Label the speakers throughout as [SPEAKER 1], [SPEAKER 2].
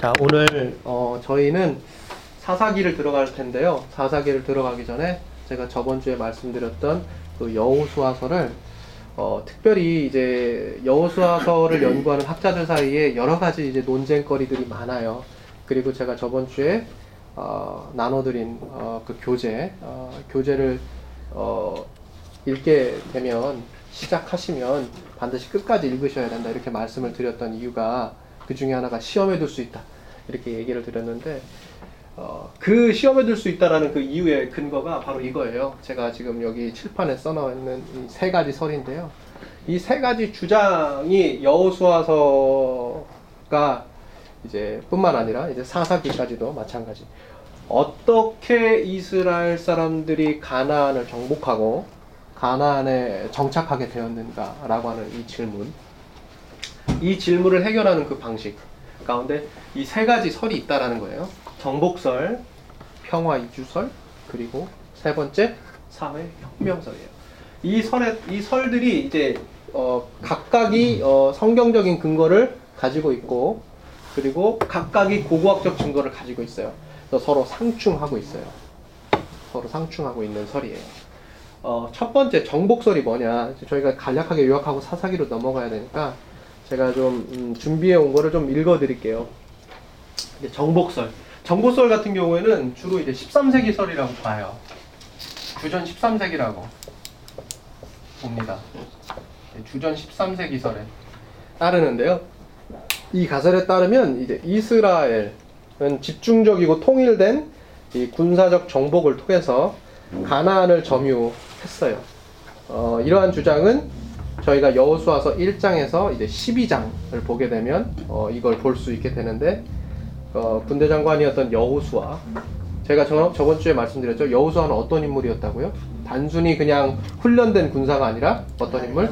[SPEAKER 1] 자, 오늘 어, 저희는 사사기를 들어갈 텐데요. 사사기를 들어가기 전에 제가 저번 주에 말씀드렸던 그 여호수아서를 어, 특별히 이제 여호수아서를 연구하는 학자들 사이에 여러 가지 이제 논쟁거리들이 많아요. 그리고 제가 저번 주에 어, 나눠드린 어, 그 교재, 어, 교재를 어, 읽게 되면 시작하시면 반드시 끝까지 읽으셔야 된다 이렇게 말씀을 드렸던 이유가 그 중에 하나가 시험에 둘수 있다 이렇게 얘기를 드렸는데 어, 그 시험에 들 수 있다라는 그 이유의 근거가 바로 이거예요. 제가 지금 여기 칠판에 써놓 있는 이세 가지 설인데요. 이 세 가지 주장이 여호수아서가 이제 뿐만 아니라 이제 사사기까지도 마찬가지. 어떻게 이스라엘 사람들이 가나안을 정복하고 가나안에 정착하게 되었는가라고 하는 이 질문. 이 질문을 해결하는 그 방식 가운데 이 세 가지 설이 있다라는 거예요. 정복설, 평화 이주설, 그리고 세 번째 사회 혁명설이에요. 이 설에 이 설들이 이제 어, 각각이 어, 성경적인 근거를 가지고 있고 그리고 각각이 고고학적 증거를 가지고 있어요. 그래서 서로 상충하고 있어요. 서로 상충하고 있는 설이에요. 어, 첫 번째 정복설이 뭐냐? 저희가 간략하게 요약하고 사사기로 넘어가야 되니까 제가 좀 음, 준비해 온 거를 좀 읽어 드릴게요. 정복설. 정복설 같은 경우에는 주로 이제 13세기 설이라고 봐요. 주전 13세기라고 봅니다. 주전 13세기 설에 따르는데요. 이 가설에 따르면 이제 이스라엘은 집중적이고 통일된 이 군사적 정복을 통해서 가나안을 점유했어요. 어, 이러한 주장은 저희가 여호수아서 1장에서 이제 12장을 보게 되면 어, 이걸 볼 수 있게 되는데 어, 군대 장관이었던 여호수아 제가 저, 저번 주에 말씀드렸죠. 여호수아는 어떤 인물이었다고요? 단순히 그냥 훈련된 군사가 아니라 어떤 인물?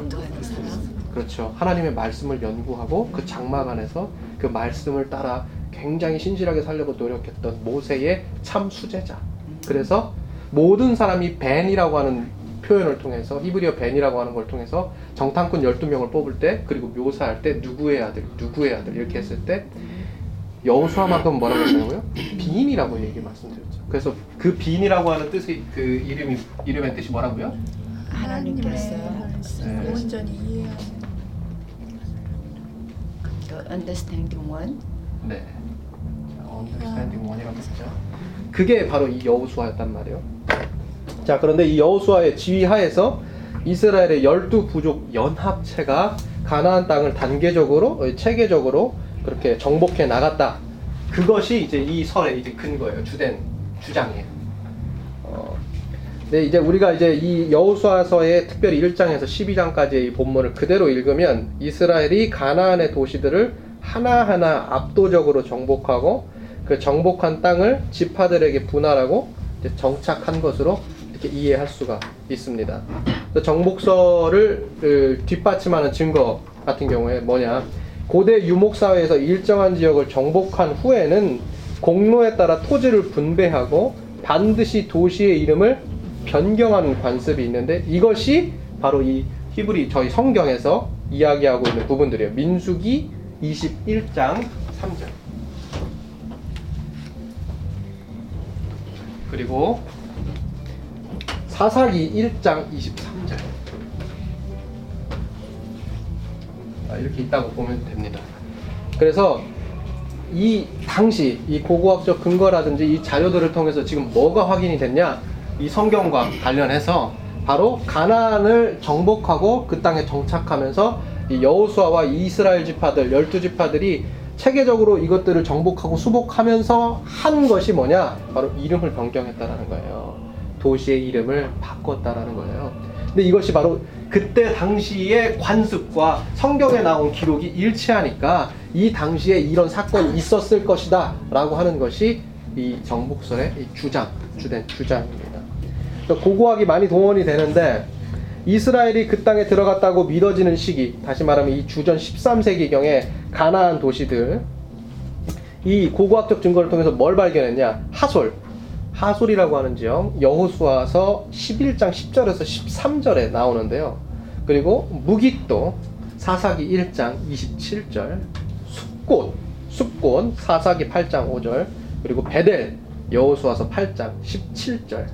[SPEAKER 1] 그렇죠. 하나님의 말씀을 연구하고 그 장막 안에서 그 말씀을 따라 굉장히 신실하게 살려고 노력했던 모세의 참 수제자. 그래서 모든 사람이 벤이라고 하는 표현을 통해서 히브리어 벤이라고 하는 걸 통해서 정탐꾼 12명을 뽑을 때 그리고 묘사할 때 누구의 아들, 누구의 아들 이렇게 했을 때 여호수아만큼 뭐라고 했냐고요? 빈이라고 얘기 말씀드렸죠. 그래서 그 빈이라고 하는 뜻의 그 이름이 이름의 뜻이 뭐라고요?
[SPEAKER 2] 하나님께서
[SPEAKER 1] 네.
[SPEAKER 2] 온전히 이해하는
[SPEAKER 3] The understanding one.
[SPEAKER 1] 네. 자, understanding one이라고 했죠. 그게 바로 이 여호수아였단 말이에요. 자, 그런데 이 여호수아의 지휘하에서 이스라엘의 열두 부족 연합체가 가나안 땅을 단계적으로 어, 체계적으로 그렇게 정복해 나갔다. 그것이 이제 이 설의 이제 근거예요. 주된 주장이에요. 어, 네, 이제 우리가 이제 이 여호수아서의 특별히 1장에서 12장까지의 이 본문을 그대로 읽으면 이스라엘이 가나안의 도시들을 하나하나 압도적으로 정복하고 그 정복한 땅을 지파들에게 분할하고 정착한 것으로 이렇게 이해할 수가 있습니다. 정복설을 그 뒷받침하는 증거 같은 경우에 뭐냐? 고대 유목 사회에서 일정한 지역을 정복한 후에는 공로에 따라 토지를 분배하고 반드시 도시의 이름을 변경하는 관습이 있는데 이것이 바로 이 히브리 저희 성경에서 이야기하고 있는 부분들이에요. 민수기 21장 3절. 그리고 사사기 1장 23절. 아, 이렇게 있다고 보면 됩니다. 그래서 이 당시 이 고고학적 근거라든지 이 자료들을 통해서 지금 뭐가 확인이 됐냐? 이 성경과 관련해서 바로 가나안을 정복하고 그 땅에 정착하면서 이 여호수아와 이스라엘 지파들 열두 지파들이 체계적으로 이것들을 정복하고 수복하면서 한 것이 뭐냐? 바로 이름을 변경했다라는 거예요. 도시의 이름을 바꿨다라는 거예요. 근데 이것이 바로 그때 당시의 관습과 성경에 나온 기록이 일치하니까 이 당시에 이런 사건이 있었을 것이다 라고 하는 것이 이 정복설의 이 주장, 주된 주장입니다. 또 고고학이 많이 동원이 되는데 이스라엘이 그 땅에 들어갔다고 믿어지는 시기, 다시 말하면 이 주전 13세기경에 가나안 도시들 이 고고학적 증거를 통해서 뭘 발견했냐? 하솔. 하솔이라고 하는 지역 여호수아서 11장 10절에서 13절에 나오는데요. 그리고 무기또 사사기 1장 27절 숫꽃 숲곤 사사기 8장 5절 그리고 베델 여호수아서 8장 17절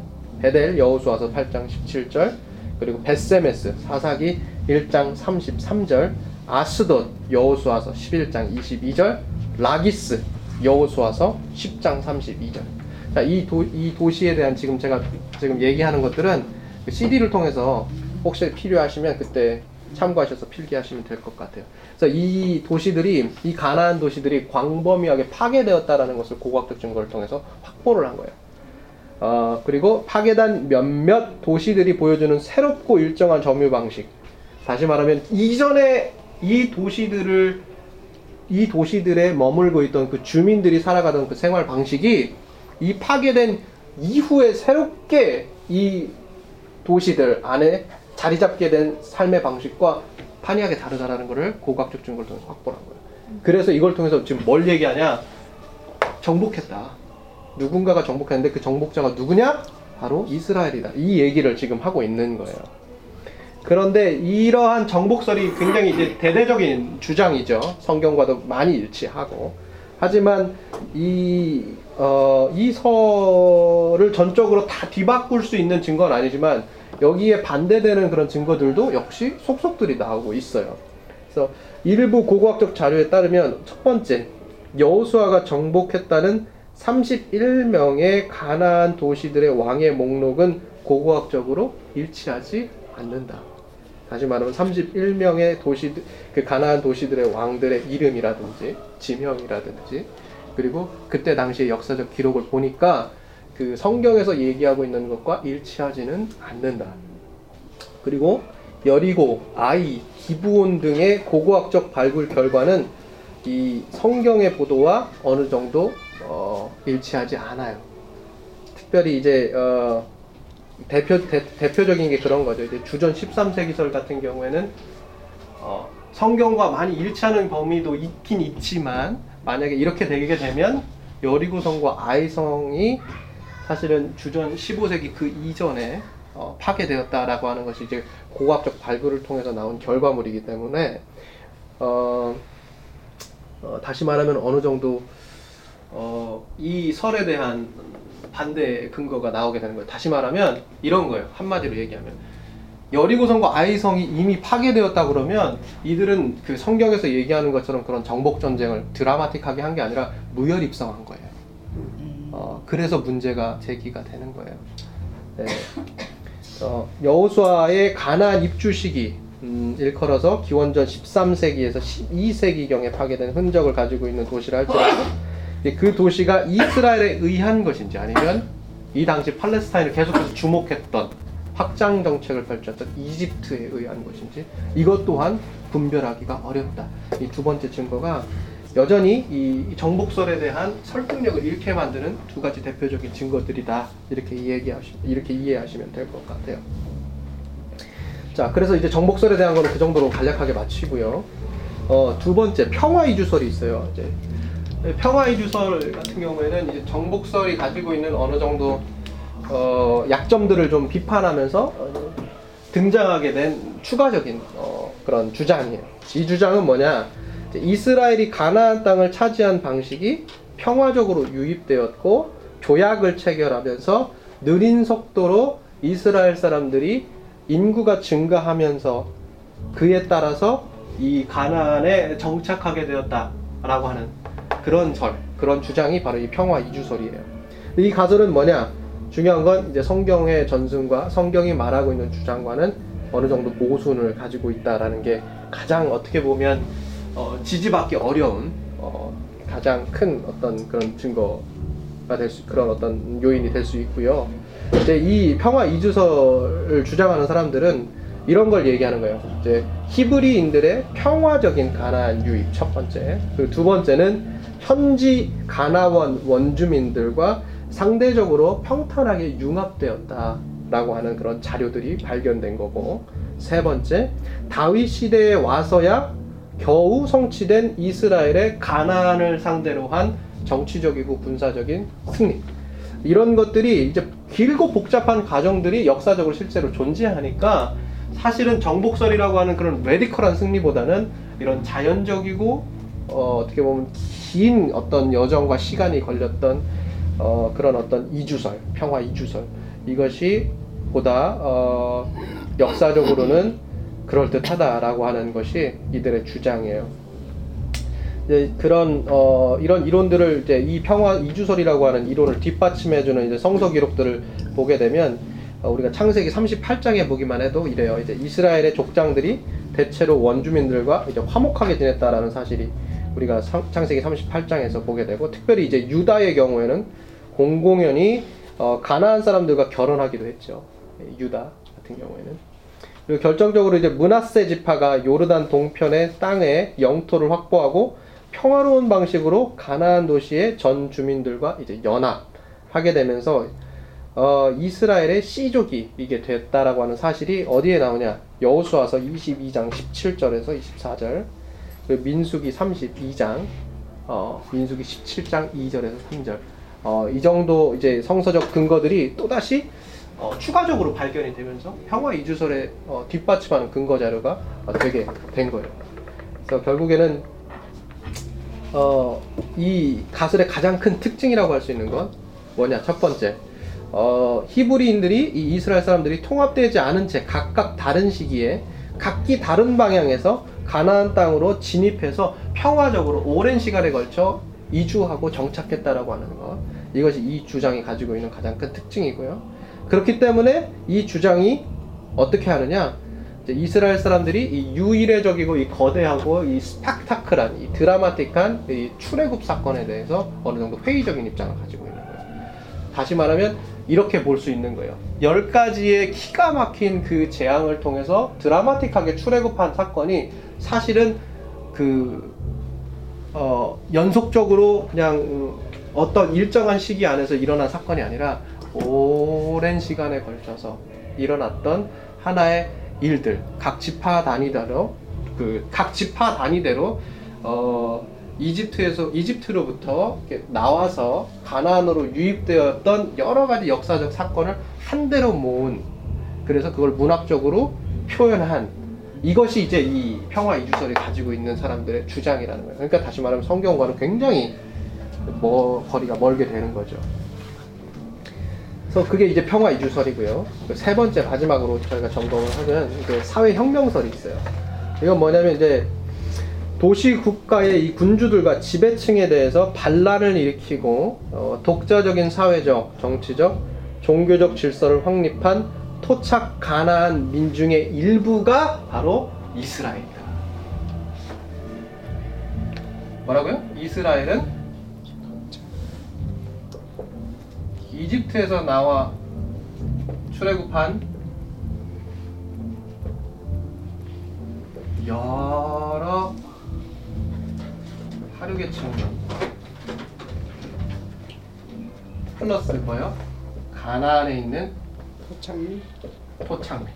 [SPEAKER 1] 베델 여호수아서 8장 17절 그리고 베세메스 사사기 1장 33절 아스돗 여호수아서 11장 22절 라기스 여호수아서 10장 32절 자, 이, 도, 이 도시에 대한 지금 제가 지금 얘기하는 것들은 그 CD를 통해서 혹시 필요하시면 그때 참고하셔서 필기하시면 될 것 같아요. 그래서 이 도시들이 이 가나안 도시들이 광범위하게 파괴되었다라는 것을 고고학적 증거를 통해서 확보를 한 거예요. 어, 그리고 파괴된 몇몇 도시들이 보여주는 새롭고 일정한 점유 방식. 다시 말하면 이전에 이 도시들을 이 도시들에 머물고 있던 그 주민들이 살아가던 그 생활 방식이 이 파괴된 이후에 새롭게 이 도시들 안에 자리 잡게 된 삶의 방식과 판이하게 다르다라는 것을 고각적 증거를 통해서 확보한 거예요. 그래서 이걸 통해서 지금 뭘 얘기하냐? 정복했다. 누군가가 정복했는데 그 정복자가 누구냐? 바로 이스라엘이다. 이 얘기를 지금 하고 있는 거예요. 그런데 이러한 정복설이 굉장히 이제 대대적인 주장이죠. 성경과도 많이 일치하고. 하지만 이, 어, 이 설을 전적으로 다 뒤바꿀 수 있는 증거는 아니지만 여기에 반대되는 그런 증거들도 역시 속속들이 나오고 있어요. 그래서 일부 고고학적 자료에 따르면 첫 번째 여호수아가 정복했다는 31명의 가나안 도시들의 왕의 목록은 고고학적으로 일치하지 않는다. 다시 말하면 31명의 도시 그 가나안 도시들의 왕들의 이름이라든지 지명이라든지 그리고 그때 당시의 역사적 기록을 보니까 그 성경에서 얘기하고 있는 것과 일치하지는 않는다. 그리고 여리고, 아이, 기부온 등의 고고학적 발굴 결과는 이 성경의 보도와 어느 정도 어, 일치하지 않아요. 특별히 이제 어, 대표 대, 대표적인 게 그런 거죠. 이제 주전 13세기설 같은 경우에는 어, 성경과 많이 일치하는 범위도 있긴 있지만 만약에 이렇게 되게 되면 여리고성과 아이성이 사실은 주전 15세기 그 이전에 어, 파괴되었다라고 하는 것이 이제 고고학적 발굴을 통해서 나온 결과물이기 때문에 어, 어, 다시 말하면 어느 정도 어, 이 설에 대한 반대 근거가 나오게 되는 거예요. 다시 말하면 이런 거예요. 한마디로 얘기하면 여리고성과 아이성이 이미 파괴되었다 그러면 이들은 그 성경에서 얘기하는 것처럼 그런 정복 전쟁을 드라마틱하게 한 게 아니라 무혈 입성한 거예요. 어, 그래서 문제가 제기가 되는 거예요. 네. 어, 여호수아의 가나안 입주 시기 음, 일컬어서 기원전 13세기에서 12세기경에 파괴된 흔적을 가지고 있는 도시라 할지라도 그 도시가 이스라엘에 의한 것인지 아니면 이 당시 팔레스타인을 계속해서 주목했던 확장 정책을 펼쳤던 이집트에 의한 것인지 이것 또한 분별하기가 어렵다. 이 두 번째 증거가 여전히 이 정복설에 대한 설득력을 잃게 만드는 두 가지 대표적인 증거들이다. 이렇게 이해하시 이렇게 이해하시면 될 것 같아요. 자, 그래서 이제 정복설에 대한 거는 그 정도로 간략하게 마치고요. 어, 두 번째 평화 이주설이 있어요. 이제 평화 이주설 같은 경우에는 이제 정복설이 가지고 있는 어느 정도 어, 약점들을 좀 비판하면서 어, 등장하게 된 추가적인 어, 그런 주장이에요. 이 주장은 뭐냐? 이스라엘이 가나안 땅을 차지한 방식이 평화적으로 유입되었고 조약을 체결하면서 느린 속도로 이스라엘 사람들이 인구가 증가하면서 그에 따라서 이 가나안에 정착하게 되었다라고 하는 그런 설, 그런 주장이 바로 이 평화 이주설이에요. 이 가설은 뭐냐? 중요한 건 이제 성경의 전승과 성경이 말하고 있는 주장과는 어느 정도 모순을 가지고 있다라는 게 가장 어떻게 보면 어, 지지받기 어려운 어, 가장 큰 어떤 그런 증거가 될 수, 그런 어떤 요인이 될 수 있고요. 이제 이 평화 이주설을 주장하는 사람들은 이런 걸 얘기하는 거예요. 이제 히브리인들의 평화적인 가나안 유입 첫 번째. 그리고 두 번째는 현지 가나원 원주민들과 상대적으로 평탄하게 융합되었다라고 하는 그런 자료들이 발견된 거고 세 번째 다윗 시대에 와서야 겨우 성취된 이스라엘의 가나안을 상대로 한 정치적이고 군사적인 승리. 이런 것들이 이제 길고 복잡한 과정들이 역사적으로 실제로 존재하니까 사실은 정복설이라고 하는 그런 레디컬한 승리보다는 이런 자연적이고 어, 어떻게 보면 긴 어떤 여정과 시간이 걸렸던 어, 그런 어떤 이주설, 평화 이주설 이것이 보다 어, 역사적으로는 그럴 듯하다라고 하는 것이 이들의 주장이에요. 이제 그런 어, 이런 이론들을 이제 이 평화 이주설이라고 하는 이론을 뒷받침해주는 이제 성서 기록들을 보게 되면 어, 우리가 창세기 38장에 보기만 해도 이래요. 이제 이스라엘의 족장들이 대체로 원주민들과 이제 화목하게 지냈다라는 사실이 우리가 상- 창세기 38장에서 보게 되고 특별히 이제 유다의 경우에는 공공연히 어, 가나안 사람들과 결혼하기도 했죠. 유다 같은 경우에는. 그리고 결정적으로 이제 문하세 지파가 요르단 동편의 땅에 영토를 확보하고 평화로운 방식으로 가나안 도시의 전 주민들과 이제 연합하게 되면서 어, 이스라엘의 씨족이 이게 됐다라고 하는 사실이 어디에 나오냐? 여호수아서 22장 17절에서 24절, 그리고 민수기 32장, 어, 민수기 17장 2절에서 3절. 어, 이 정도 이제 성서적 근거들이 또 다시 어, 추가적으로 발견이 되면서 평화 이주설에 어, 뒷받침하는 근거 자료가 어, 되게 된 거예요. 그래서 결국에는 어, 이 가설의 가장 큰 특징이라고 할 수 있는 건 뭐냐? 첫 번째, 어, 히브리인들이 이 이스라엘 사람들이 통합되지 않은 채 각각 다른 시기에 각기 다른 방향에서 가나안 땅으로 진입해서 평화적으로 오랜 시간에 걸쳐 이주하고 정착했다라고 하는 것. 이것이 이 주장이 가지고 있는 가장 큰 특징이고요. 그렇기 때문에 이 주장이 어떻게 하느냐? 이스라엘 사람들이 이 유일해적이고 이 거대하고 이 스팍타클한 이 드라마틱한 이 출애굽 사건에 대해서 어느 정도 회의적인 입장을 가지고 있는 거예요. 다시 말하면 이렇게 볼 수 있는 거예요. 열 가지의 기가 막힌 그 재앙을 통해서 드라마틱하게 출애굽한 사건이 사실은 그 어, 연속적으로 그냥 음, 어떤 일정한 시기 안에서 일어난 사건이 아니라 오랜 시간에 걸쳐서 일어났던 하나의 일들 각 지파 단위대로 그 각 지파 단위대로 어 이집트에서 이집트로부터 나와서 가나안으로 유입되었던 여러 가지 역사적 사건을 한 대로 모은 그래서 그걸 문학적으로 표현한 이것이 이제 이 평화 이주설이 가지고 있는 사람들의 주장이라는 거예요. 그러니까 다시 말하면 성경과는 굉장히 뭐 거리가 멀게 되는 거죠. 그래서 그게 이제 평화 이주설이고요. 그세 번째 마지막으로 저희가 점검을 하면 그 사회 혁명설이 있어요. 이건 뭐냐면 이제 도시 국가의 이 군주들과 지배층에 대해서 반란을 일으키고 어, 독자적인 사회적, 정치적, 종교적 질서를 확립한 토착 가나안 민중의 일부가 바로 이스라엘이다. 뭐라고요? 이스라엘은 이집트에서 나와 출애굽한 여러 하류계층 플러스 뭐요? 가나안에 있는
[SPEAKER 2] 도착민
[SPEAKER 1] 토착민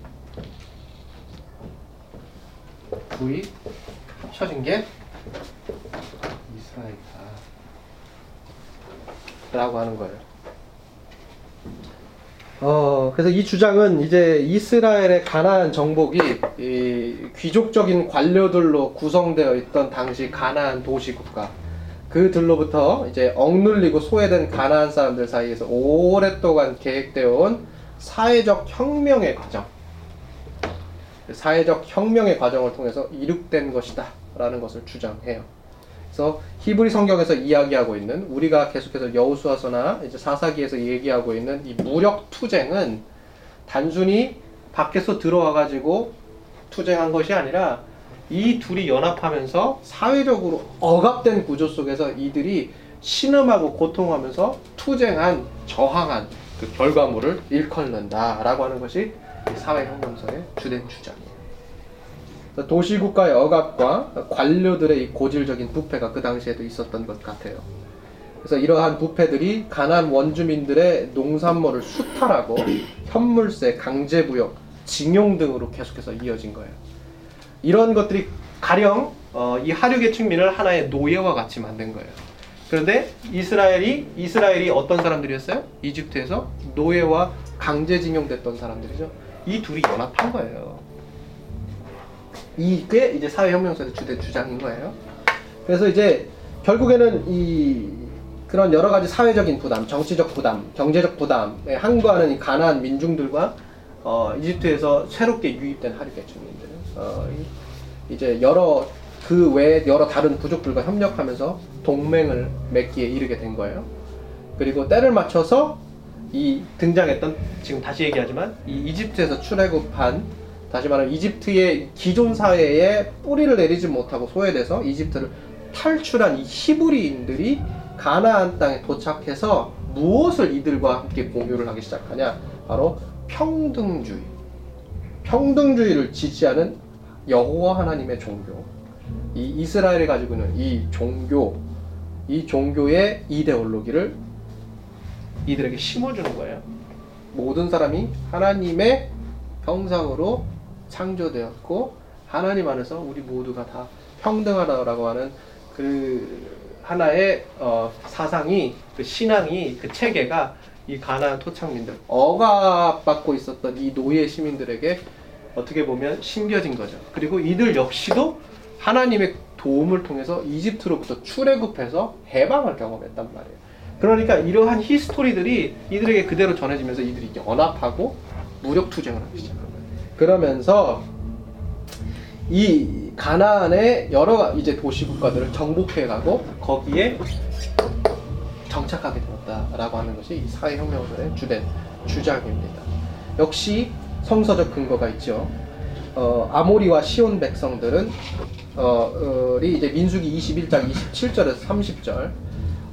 [SPEAKER 1] 둘이 합쳐진 게 이스라엘이다. 라고 하는 거예요 어, 그래서 이 주장은 이제 이스라엘의 가나안 정복이 이 귀족적인 관료들로 구성되어 있던 당시 가나안 도시 국가 그들로부터 이제 억눌리고 소외된 가나안 사람들 사이에서 오랫동안 계획되어 온 사회적 혁명의 과정 사회적 혁명의 과정을 통해서 이룩된 것이다 라는 것을 주장해요. 그래서 히브리 성경에서 이야기하고 있는 우리가 계속해서 여호수아서나 이제 사사기에서 얘기하고 있는 이 무력 투쟁은 단순히 밖에서 들어와 가지고 투쟁한 것이 아니라 이 둘이 연합하면서 사회적으로 억압된 구조 속에서 이들이 신음하고 고통하면서 투쟁한 저항한 그 결과물을 일컫는다라고 하는 것이 이 사회 혁명서의 주된 주장이에요. 도시국가의 억압과 관료들의 이 고질적인 부패가 그 당시에도 있었던 것 같아요. 그래서 이러한 부패들이 가난 원주민들의 농산물을 수탈하고 현물세, 강제부역, 징용 등으로 계속해서 이어진 거예요. 이런 것들이 가령 어, 이 하류계 층민을 하나의 노예와 같이 만든 거예요. 그런데 이스라엘이 이스라엘이 어떤 사람들이었어요? 이집트에서 노예와 강제징용됐던 사람들이죠. 이 둘이 연합한 거예요. 이게 이제 사회혁명서의 주된 주장인 거예요. 그래서 이제 결국에는 이 그런 여러 가지 사회적인 부담, 정치적 부담, 경제적 부담에 항거하는 이 가나안 민중들과 어, 이집트에서 새롭게 유입된 하류계 주민들, 어, 이- 이제 여러 그 외에 여러 다른 부족들과 협력하면서 동맹을 맺기에 이르게 된 거예요. 그리고 때를 맞춰서 이 등장했던 지금 다시 얘기하지만 이 이집트에서 출애굽한 다시 말하면 이집트의 기존 사회에 뿌리를 내리지 못하고 소외돼서 이집트를 탈출한 이 히브리인들이 가나안 땅에 도착해서 무엇을 이들과 함께 공유를 하기 시작하냐? 바로 평등주의. 평등주의를 지지하는 여호와 하나님의 종교. 이 이스라엘이 가지고 있는 이 종교, 이 종교의 이데올로기를 이들에게 심어주는 거예요. 모든 사람이 하나님의 형상으로 창조되었고 하나님 안에서 우리 모두가 다 평등하다라고 하는 그 하나의 어, 사상이 그 신앙이 그 체계가 이 가나안 토착민들 억압받고 있었던 이 노예 시민들에게 어떻게 보면 심겨진 거죠. 그리고 이들 역시도 하나님의 도움을 통해서 이집트로부터 출애굽해서 해방을 경험했단 말이에요. 그러니까 이러한 history들이 이들에게 그대로 전해지면서 이들이 연합하고 무력 투쟁을 한 거예요. 그러면서 이 가나안의 여러 이제 도시 국가들을 정복해 가고 거기에 정착하게 되었다라고 하는 것이 이 사회혁명들의 주된 주장입니다. 역시 성서적 근거가 있죠. 어, 아모리와 시온 백성들은 어, 이 이제 민수기 21장 27절에서 30절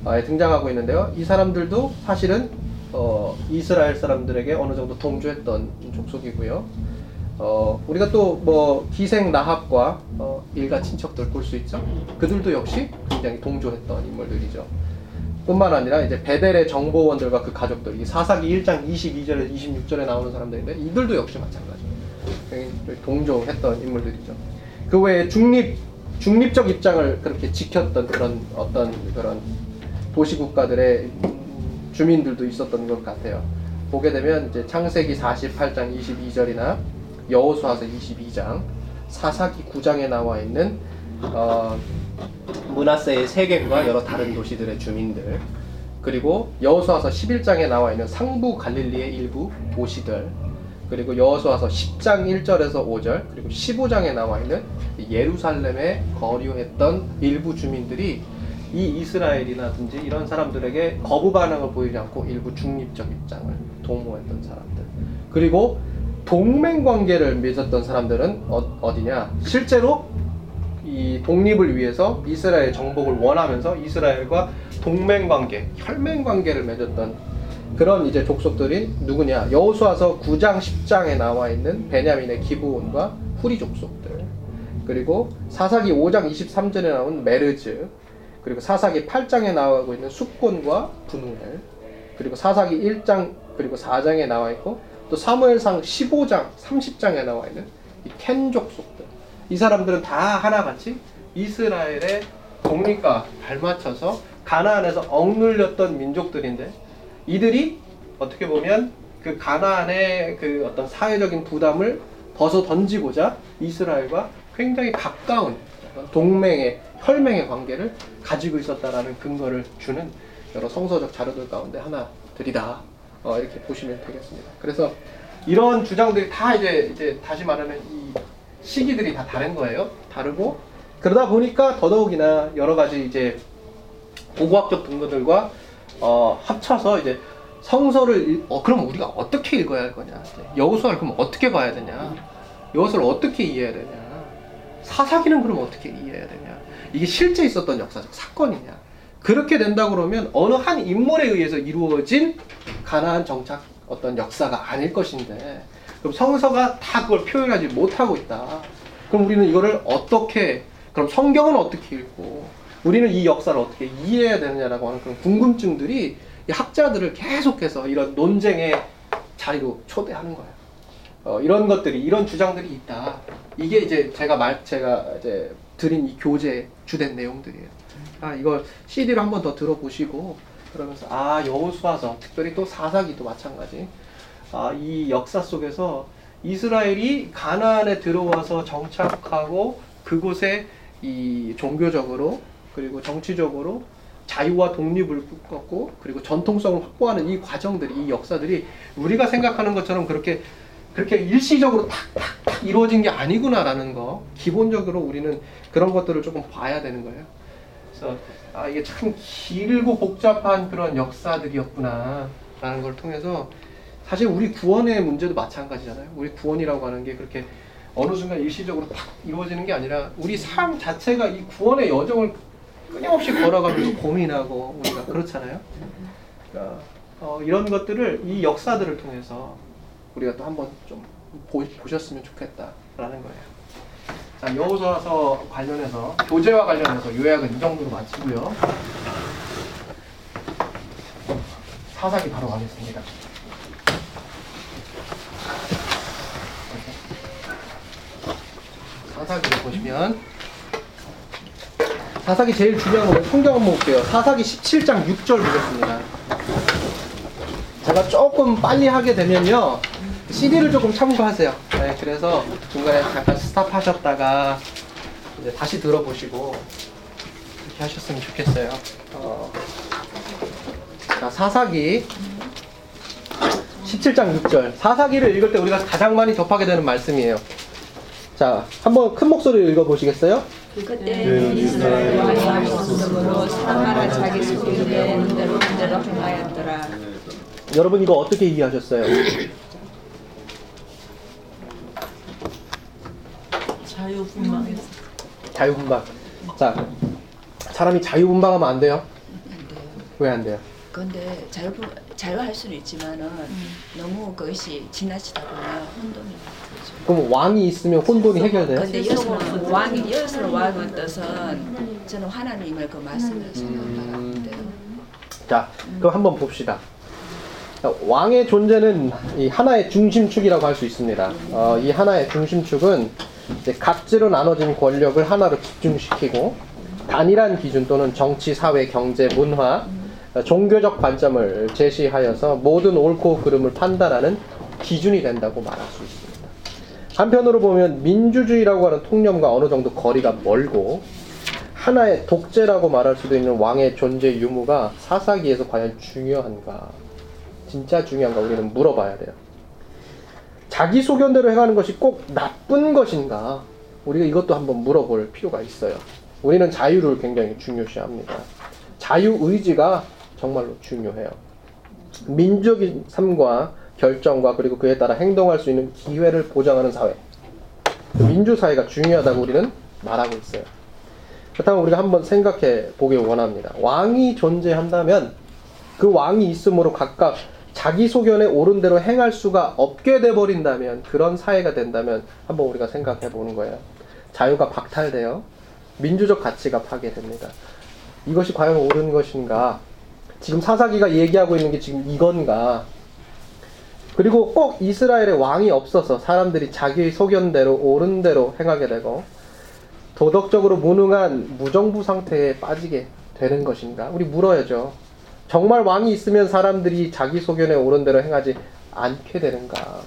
[SPEAKER 1] 에 등장하고 있는데요. 이 사람들도 사실은 어, 이스라엘 사람들에게 어느 정도 동조했던 족속이고요. 어, 우리가 또 뭐 기생 나합과 어, 일가 친척들 볼 수 있죠. 그들도 역시 굉장히 동조했던 인물들이죠. 뿐만 아니라 이제 베델의 정보원들과 그 가족들, 이 사사기 1장 22절에 26절에 나오는 사람들인데 이들도 역시. 굉장히 동조했던 인물들이죠. 그 외에 중립 중립적 입장을 그렇게 지켰던 그런 어떤 그런 도시 국가들의 음, 주민들도 있었던 것 같아요. 보게 되면 이제 창세기 48장 22절이나 여호수아서 22장, 사사기 9장에 나와 있는 어, 문하세의 세겜과 여러 다른 도시들의 주민들, 그리고 여호수아서 11장에 나와 있는 상부 갈릴리의 일부 도시들, 그리고 여호수아서 10장 1절에서 5절, 그리고 15장에 나와 있는 예루살렘에 거류했던 일부 주민들이 이 이스라엘이라든지 이런 사람들에게 거부 반응을 보이지 않고 일부 중립적 입장을 도모했던 사람들. 그리고 동맹 관계를 맺었던 사람들은 어, 어디냐? 실제로 이 독립을 위해서 이스라엘 정복을 원하면서 이스라엘과 동맹 관계, 혈맹 관계를 맺었던 그런 이제 족속들이 누구냐? 여호수아서 9장 10장에 나와 있는 베냐민의 기브온과 후리 족속들. 그리고 사사기 5장 23절에 나온 메르즈. 그리고 사사기 8장에 나오고 있는 숙곤과 분우엘. 그리고 사사기 1장 그리고 4장에 나와 있고 또 사무엘상 15장 30장에 나와 있는 이 켄 족 속들. 이 사람들은 다 하나같이 이스라엘의 독립과 발맞춰서 가나안에서 억눌렸던 민족들인데 이들이 어떻게 보면 그 가나안의 그 어떤 사회적인 부담을 벗어 던지고자 이스라엘과 굉장히 가까운 동맹의 혈맹의 관계를 가지고 있었다라는 근거를 주는 여러 성서적 자료들 가운데 하나들이다 어, 이렇게 보시면 되겠습니다. 그래서 이런 주장들이 다 이제 이제 다시 말하면 이 시기들이 다 다른 거예요. 다르고 그러다 보니까 더더욱이나 여러 가지 이제 고고학적 근거들과 어, 합쳐서 이제 성서를 읽- 어, 그럼 우리가 어떻게 읽어야 할 거냐? 여호수아를 그럼 어떻게 봐야 되냐? 여호수아를 어떻게 이해해야 되냐? 사사기는 그럼 어떻게 이해해야 되냐? 이게 실제 있었던 역사적 사건이냐? 그렇게 된다 그러면 어느 한 인물에 의해서 이루어진 가나안 정착 어떤 역사가 아닐 것인데 그럼 성서가 다 그걸 표현하지 못하고 있다. 그럼 우리는 이거를 어떻게 그럼 성경은 어떻게 읽고 우리는 이 역사를 어떻게 이해해야 되느냐라고 하는 그런 궁금증들이 이 학자들을 계속해서 이런 논쟁의 자리로 초대하는 거예요. 어, 이런 것들이 이런 주장들이 있다. 이게 이제 제가 말 제가 이제 드린 이 교재 주된 내용들이에요. 아 이걸 CD로 한 번 더 들어보시고 그러면서 아 여호수아서 특별히 또 사사기도 마찬가지. 아 이 역사 속에서 이스라엘이 가나안에 들어와서 정착하고 그곳에 이 종교적으로 그리고 정치적으로 자유와 독립을 꺾고 그리고 전통성을 확보하는 이 과정들이 이 역사들이 우리가 생각하는 것처럼 그렇게 그렇게 일시적으로 탁탁탁 이루어진 게 아니구나라는 거 기본적으로 우리는 그런 것들을 조금 봐야 되는 거예요. 그래서 아 이게 참 길고 복잡한 그런 역사들이었구나 라는 걸 통해서 사실 우리 구원의 문제도 마찬가지잖아요. 우리 구원이라고 하는 게 그렇게 어느 순간 일시적으로 탁 이루어지는 게 아니라 우리 삶 자체가 이 구원의 여정을 끊임없이 걸어가면서 고민하고 우리가 그렇잖아요. 그러니까 어, 이런 것들을 이 역사들을 통해서 우리가 또 한번 좀 보, 보셨으면 좋겠다라는 거예요. 자, 여호수아서 관련해서 교제와 관련해서 요약은 이 정도로 마치고요. 사사기 바로 가겠습니다. 사사기를 보시면 사사기 제일 중요한 건 성경 한번 볼게요. 사사기 17장 6절 보겠습니다. 제가 조금 빨리 하게 되면요. CD를 조금 참고하세요. 네, 그래서 중간에 잠깐 스탑하셨다가 이제 다시 들어보시고 이렇게 하셨으면 좋겠어요. 어, 자, 사사기 17장 6절. 사사기를 읽을 때 우리가 가장 많이 접하게 되는 말씀이에요. 자, 한번 큰 목소리로 읽어 보시겠어요?
[SPEAKER 3] 그때 이스라엘 왕이 없으므로 사마라 자기 대로 행하였더라.
[SPEAKER 1] 여러분 이거 어떻게 이해하셨어요?
[SPEAKER 2] 자유분방해서
[SPEAKER 1] 자유분방. 자, 사람이 자유분방하면 안 돼요?
[SPEAKER 3] 안 돼요.
[SPEAKER 1] 왜안 돼요?
[SPEAKER 3] 그런데 자유 자유할 수는 있지만은 너무 그것이 지나치다 보면 혼돈이 되죠.
[SPEAKER 1] 그럼 왕이 있으면 혼돈이 해결돼요?
[SPEAKER 3] 근데 여기서는 왕이 여기서는 왕의 뜻은 저는 하나님의 그 말씀을 생각하는데요.
[SPEAKER 1] 자, 그럼 한번 봅시다. 자, 왕의 존재는 이 하나의 중심축이라고 할 수 있습니다. 어, 이 하나의 중심축은 이제 각지로 나눠진 권력을 하나로 집중시키고 단일한 기준 또는 정치, 사회, 경제, 문화, 어, 종교적 관점을 제시하여서 모든 옳고 그름을 판단하는 기준이 된다고 말할 수 있습니다. 한편으로 보면 민주주의라고 하는 통념과 어느 정도 거리가 멀고 하나의 독재라고 말할 수도 있는 왕의 존재 유무가 사사기에서 과연 중요한가? 진짜 중요한가? 우리는 물어봐야 돼요. 자기 소견대로 행하는 것이 꼭 나쁜 것인가? 우리가 이것도 한번 물어볼 필요가 있어요. 우리는 자유를 굉장히 중요시합니다. 자유 의지가 정말로 중요해요. 민족인 삶과 결정과 그리고 그에 따라 행동할 수 있는 기회를 보장하는 사회. 그 민주사회가 중요하다고 우리는 말하고 있어요. 그렇다면 우리가 한번 생각해 보길 원합니다. 왕이 존재한다면 그 왕이 있으므로 각각 자기 소견에 옳은 대로 행할 수가 없게 돼 버린다면 그런 사회가 된다면 한번 우리가 생각해 보는 거예요. 자유가 박탈되어 민주적 가치가 파괴됩니다. 이것이 과연 옳은 것인가? 지금 사사기가 얘기하고 있는 게 지금 이건가? 그리고 꼭 이스라엘에 왕이 없어서 사람들이 자기 소견대로 옳은 대로 행하게 되고 도덕적으로 무능한 무정부 상태에 빠지게 되는 것인가? 우리 물어야죠. 정말 왕이 있으면 사람들이 자기 소견에 옳은 대로 행하지 않게 되는가?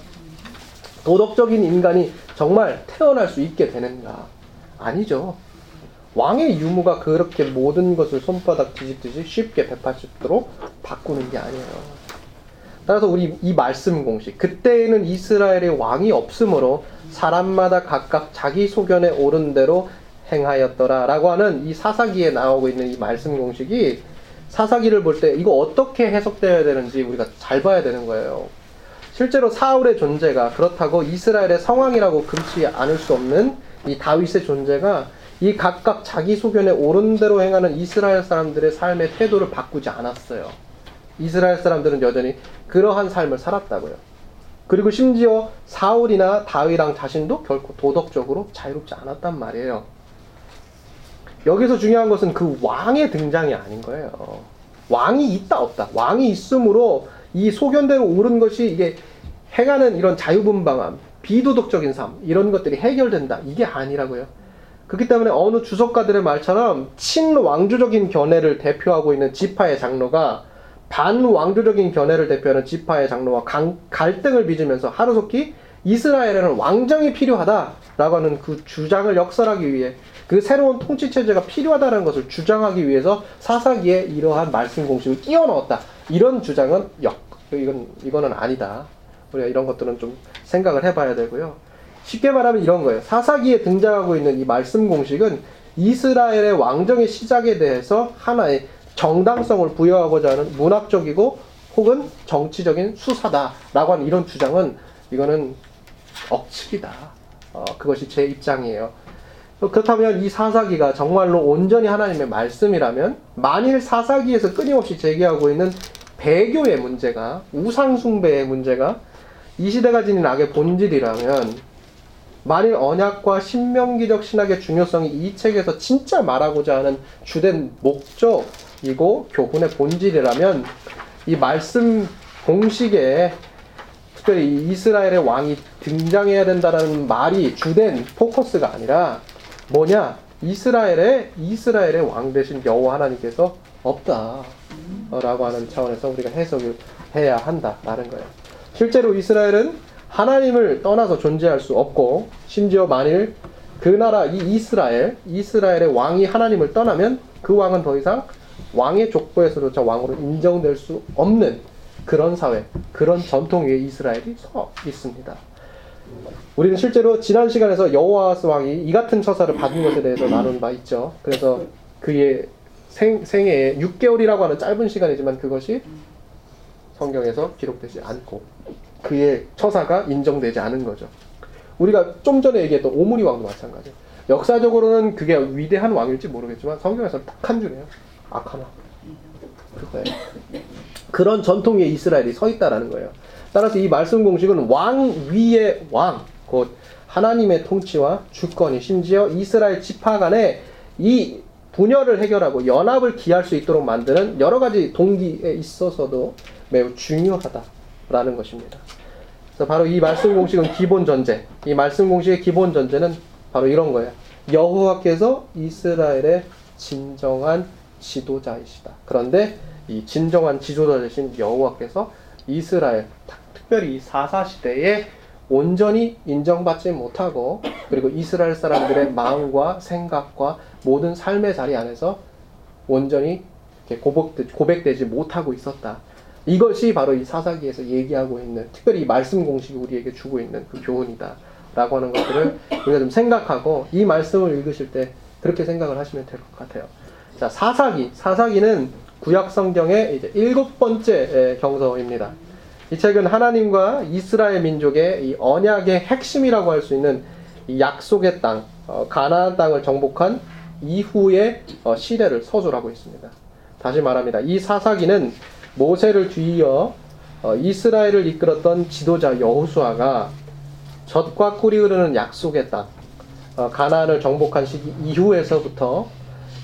[SPEAKER 1] 도덕적인 인간이 정말 태어날 수 있게 되는가? 아니죠. 왕의 유무가 그렇게 모든 것을 손바닥 뒤집듯이 쉽게 180도로 바꾸는 게 아니에요. 따라서 우리 이 말씀 공식 그때에는 이스라엘의 왕이 없으므로 사람마다 각각 자기 소견에 옳은 대로 행하였더라라고 하는 이 사사기에 나오고 있는 이 말씀 공식이 사사기를 볼 때 이거 어떻게 해석되어야 되는지 우리가 잘 봐야 되는 거예요. 실제로 사울의 존재가 그렇다고 이스라엘의 상황이라고 금치 않을 수 없는 이 다윗의 존재가 이 각각 자기 소견에 옳은 대로 행하는 이스라엘 사람들의 삶의 태도를 바꾸지 않았어요. 이스라엘 사람들은 여전히 그러한 삶을 살았다고요. 그리고 심지어 사울이나 다윗랑 자신도 결코 도덕적으로 자유롭지 않았단 말이에요. 여기서 중요한 것은 그 왕의 등장이 아닌 거예요. 왕이 있다 없다. 왕이 있으므로 이 소견대로 옳은 것이 이게 행하는 이런 자유분방함, 비도덕적인 삶 이런 것들이 해결된다. 이게 아니라고요. 그렇기 때문에 어느 주석가들의 말처럼 친왕주적인 견해를 대표하고 있는 지파의 장로가 반왕조적인 견해를 대표하는 지파의 장로와 강, 갈등을 빚으면서 하루속히 이스라엘에는 왕정이 필요하다라고 하는 그 주장을 역설하기 위해 그 새로운 통치 체제가 필요하다는 것을 주장하기 위해서 사사기에 이러한 말씀 공식을 끼워 넣었다. 이런 주장은 역 이건 이거는 아니다. 우리가 이런 것들은 좀 생각을 해봐야 되고요. 쉽게 말하면 이런 거예요. 사사기에 등장하고 있는 이 말씀 공식은 이스라엘의 왕정의 시작에 대해서 하나의 정당성을 부여하고자 하는 문학적이고 혹은 정치적인 수사다라고 하는 이런 주장은 이거는 억측이다. 어, 그것이 제 입장이에요. 그렇다면 이 사사기가 정말로 온전히 하나님의 말씀이라면 만일 사사기에서 끊임없이 제기하고 있는 배교의 문제가 우상숭배의 문제가 이 시대가 지닌 악의 본질이라면 만일 언약과 신명기적 신학의 중요성이 이 책에서 진짜 말하고자 하는 주된 목적이고 교훈의 본질이라면 이 말씀 공식에 특별히 이스라엘의 왕이 등장해야 된다는 말이 주된 포커스가 아니라 뭐냐 이스라엘의 이스라엘의 왕 대신 여호와 하나님께서 없다라고 하는 차원에서 우리가 해석을 해야 한다라는 거예요. 실제로 이스라엘은 하나님을 떠나서 존재할 수 없고 심지어 만일 그 나라 이 이스라엘 이스라엘의 왕이 하나님을 떠나면 그 왕은 더 이상 왕의 족보에서조차 왕으로 인정될 수 없는 그런 사회, 그런 전통 위에 이스라엘이 서 있습니다. 우리는 실제로 지난 시간에서 여호와스 왕이 이 같은 처사를 받은 것에 대해서 나눈 바 있죠. 그래서 그의 생, 생애에 6개월이라고 하는 짧은 시간이지만 그것이 성경에서 기록되지 않고 그의 처사가 인정되지 않은 거죠. 우리가 좀 전에 얘기했던 오므리 왕도 마찬가지예요. 역사적으로는 그게 위대한 왕일지 모르겠지만 성경에서 딱한 줄이에요. 아카나. 그거예요. 그런 전통 위에 이스라엘이 서 있다라는 거예요. 따라서 이 말씀 공식은 왕 위의 왕, 곧 하나님의 통치와 주권이 심지어 이스라엘 지파 간의 이 분열을 해결하고 연합을 기할 수 있도록 만드는 여러 가지 동기에 있어서도 매우 중요하다라는 것입니다. 그래서 바로 이 말씀 공식은 기본 전제. 이 말씀 공식의 기본 전제는 바로 이런 거예요. 여호와께서 이스라엘의 진정한 지도자이시다. 그런데 이 진정한 지도자 되신 여호와께서 이스라엘, 특별히 이 사사 시대에 온전히 인정받지 못하고 그리고 이스라엘 사람들의 마음과 생각과 모든 삶의 자리 안에서 온전히 고백되, 지 못하고 있었다. 이것이 바로 이 사사기에서 얘기하고 있는 특별히 이 말씀 공식이 우리에게 주고 있는 그 교훈이다. 라고 하는 것들을 우리가 좀 생각하고 이 말씀을 읽으실 때 그렇게 생각을 하시면 될 것 같아요. 자, 사사기. 사사기는 구약 성경의 이제 일곱 번째 경서입니다. 이 책은 하나님과 이스라엘 민족의 이 언약의 핵심이라고 할 수 있는 약속의 땅, 어, 가나안 땅을 정복한 이후의 어, 시대를 서술하고 있습니다. 다시 말합니다. 이 사사기는 모세를 뒤이어 어, 이스라엘을 이끌었던 지도자 여호수아가 젖과 꿀이 흐르는 약속의 땅, 어, 가나안을 정복한 시기 이후에서부터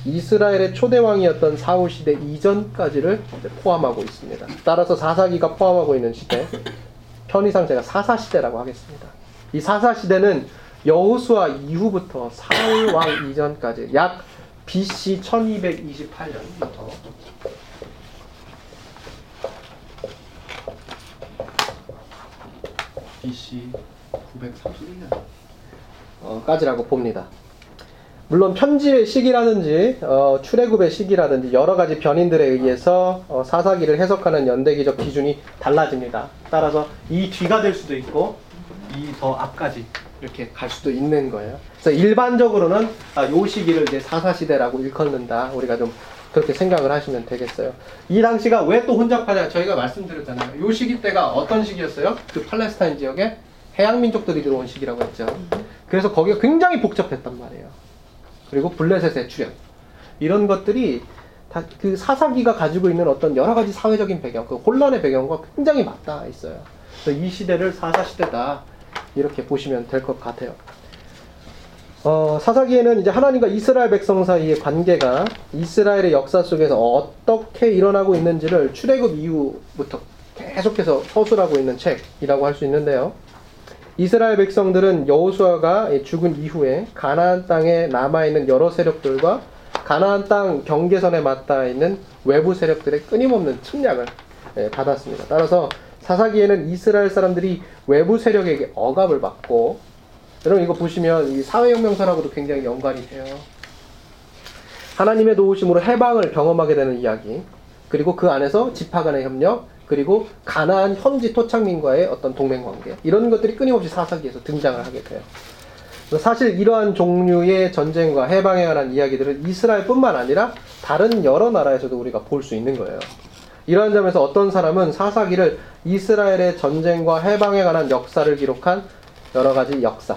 [SPEAKER 1] 이스라엘의 초대왕이었던 사울 시대 이전까지를 포함하고 있습니다. 따라서 사사기가 포함하고 있는 시대, 편의상 제가 사사 시대라고 하겠습니다. 이 사사 시대는 여호수아 이후부터 사울 왕 이전까지 약 BC 1228년부터 BC 931년 어, 까지라고 봅니다. 물론 편지의 시기라든지 어, 출애굽의 시기라든지 여러 가지 변인들에 의해서 어, 사사기를 해석하는 연대기적 기준이 달라집니다. 따라서 이 뒤가 될 수도 있고 이 더 앞까지 이렇게 갈 수도 있는 거예요. 그래서 일반적으로는 아, 요 시기를 이제 사사 시대라고 일컫는다. 우리가 좀 그렇게 생각을 하시면 되겠어요. 이 당시가 왜 또 혼잡하냐? 저희가 말씀드렸잖아요. 요 시기 때가 어떤 시기였어요? 그 팔레스타인 지역에 해양 민족들이 들어온 시기라고 했죠. 그래서 거기가 굉장히 복잡했단 말이에요. 그리고 블레셋의 출현 이런 것들이 다 그 사사기가 가지고 있는 어떤 여러 가지 사회적인 배경, 그 혼란의 배경과 굉장히 맞닿아 있어요. 그래서 이 시대를 사사 시대다 이렇게 보시면 될 것 같아요. 어, 사사기에는 이제 하나님과 이스라엘 백성 사이의 관계가 이스라엘의 역사 속에서 어떻게 일어나고 있는지를 출애굽 이후부터 계속해서 서술하고 있는 책이라고 할 수 있는데요. 이스라엘 백성들은 여호수아가 죽은 이후에 가나안 땅에 남아 있는 여러 세력들과 가나안 땅 경계선에 맞닿아 있는 외부 세력들의 끊임없는 침략을 예, 받았습니다. 따라서 사사기에는 이스라엘 사람들이 외부 세력에게 억압을 받고 여러분 이거 보시면 이 사회혁명사라고도 굉장히 연관이 돼요. 하나님의 도우심으로 해방을 경험하게 되는 이야기 그리고 그 안에서 지파 간의 협력 그리고 가나안 현지 토착민과의 어떤 동맹 관계 이런 것들이 끊임없이 사사기에서 등장을 하게 돼요. 사실 이러한 종류의 전쟁과 해방에 관한 이야기들은 이스라엘뿐만 아니라 다른 여러 나라에서도 우리가 볼 수 있는 거예요. 이러한 점에서 어떤 사람은 사사기를 이스라엘의 전쟁과 해방에 관한 역사를 기록한 여러 가지 역사,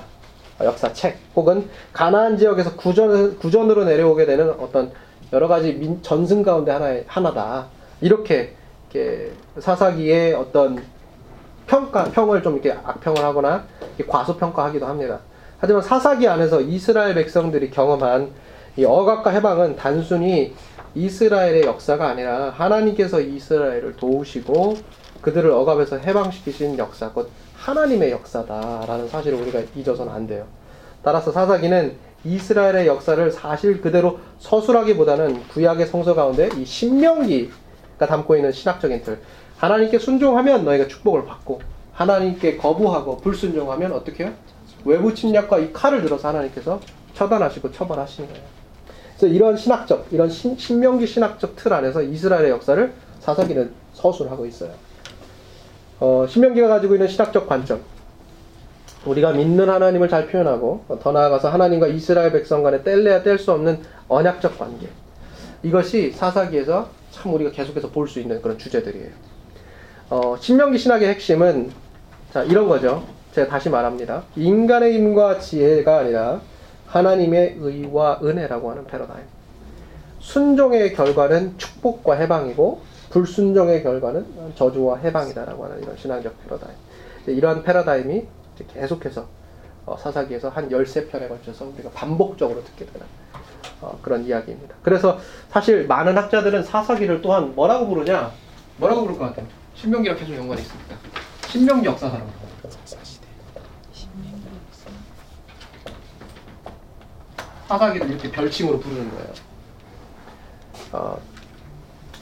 [SPEAKER 1] 역사책 혹은 가나안 지역에서 구전, 구전으로 내려오게 되는 어떤 여러 가지 민, 전승 가운데 하나의, 하나다. 이렇게, 이렇게 사사기의 어떤 평가, 평을 좀 이렇게 악평을 하거나 이렇게 과소평가하기도 합니다. 하지만 사사기 안에서 이스라엘 백성들이 경험한 이 억압과 해방은 단순히 이스라엘의 역사가 아니라 하나님께서 이스라엘을 도우시고 그들을 억압에서 해방시키신 역사, 곧 하나님의 역사다라는 사실을 우리가 잊어서는 안 돼요. 따라서 사사기는 이스라엘의 역사를 사실 그대로 서술하기보다는 구약의 성서 가운데 이 신명기가 담고 있는 신학적인 틀. 하나님께 순종하면 너희가 축복을 받고 하나님께 거부하고 불순종하면 어떻게 해요? 외부 침략과 이 칼을 들어서 하나님께서 처단하시고 처벌하시는 거예요. 그래서 이런 신학적, 이런 신, 신명기 신학적 틀 안에서 이스라엘의 역사를 사사기는 서술하고 있어요. 어, 신명기가 가지고 있는 신학적 관점. 우리가 믿는 하나님을 잘 표현하고 더 나아가서 하나님과 이스라엘 백성 간에 뗄래야 뗄 수 없는 언약적 관계. 이것이 사사기에서 참 우리가 계속해서 볼 수 있는 그런 주제들이에요. 어, 신명기 신학의 핵심은 자 이런 거죠. 제가 다시 말합니다. 인간의 힘과 지혜가 아니라 하나님의 의와 은혜라고 하는 패러다임. 순종의 결과는 축복과 해방이고 불순종의 결과는 저주와 해방이다라고 하는 이런 신앙적 패러다임. 이러한 패러다임이 계속해서 어, 사사기에서 한 13편에 걸쳐서 우리가 반복적으로 듣게 되는 어, 그런 이야기입니다. 그래서 사실 많은 학자들은 사사기를 또한 뭐라고 부르냐? 뭐라고 부를 것 같아요? 신명기랑 계속 연관이 있습니다. 신명기 역사사라고. 사사기를 이렇게 별칭으로 부르는 거예요. 어,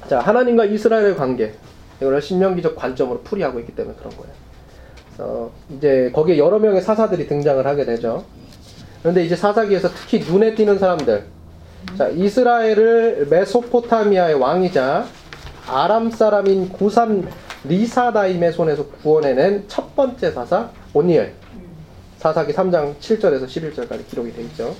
[SPEAKER 1] 자, 하나님과 이스라엘의 관계. 이걸 신명기적 관점으로 풀이하고 있기 때문에 그런 거예요. 어, 이제 거기에 여러 명의 사사들이 등장을 하게 되죠. 그런데 이제 사사기에서 특히 눈에 띄는 사람들. 자, 이스라엘을 메소포타미아의 왕이자 아람 사람인 구산 리사다임의 손에서 구원해낸 첫 번째 사사 온니엘. 사사기 3장 7절에서 11절까지 기록이 되어 있죠.